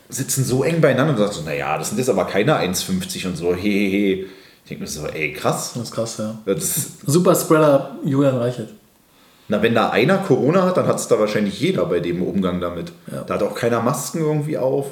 sitzen so eng beieinander und sagen so, naja, das sind jetzt aber keine 1,50 und so, hehehe. Ich denke mir so, ey, krass. Das ist krass, ja. Das Super Spreader Julian Reichelt. na, wenn da einer Corona hat, dann hat es da wahrscheinlich jeder bei dem Umgang damit. Ja. Da hat auch keiner Masken irgendwie auf.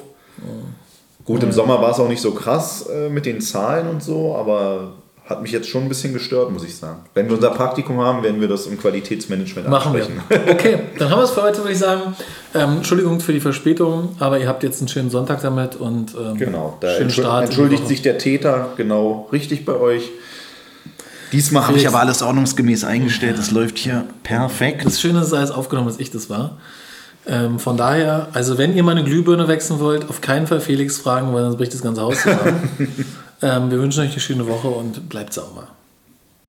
Gut, im Sommer war es auch nicht so krass äh, mit den Zahlen und so, aber hat mich jetzt schon ein bisschen gestört, muss ich sagen. Wenn wir unser Praktikum haben, werden wir das im Qualitätsmanagement Machen wir. ansprechen. Okay, dann haben wir es für heute, würde ich sagen. Ähm, Entschuldigung für die Verspätung, aber ihr habt jetzt einen schönen Sonntag damit und ähm, Genau, da schönen Start. entschuldigt sich der Täter genau richtig bei euch. Diesmal habe ich aber alles ordnungsgemäß eingestellt. Das läuft hier perfekt. Das Schöne ist, sei es aufgenommen, dass ich das war. Ähm, von daher, also wenn ihr mal eine Glühbirne wechseln wollt, auf keinen Fall Felix fragen, weil sonst bricht das ganze Haus zusammen. ähm, wir wünschen euch eine schöne Woche und bleibt sauber.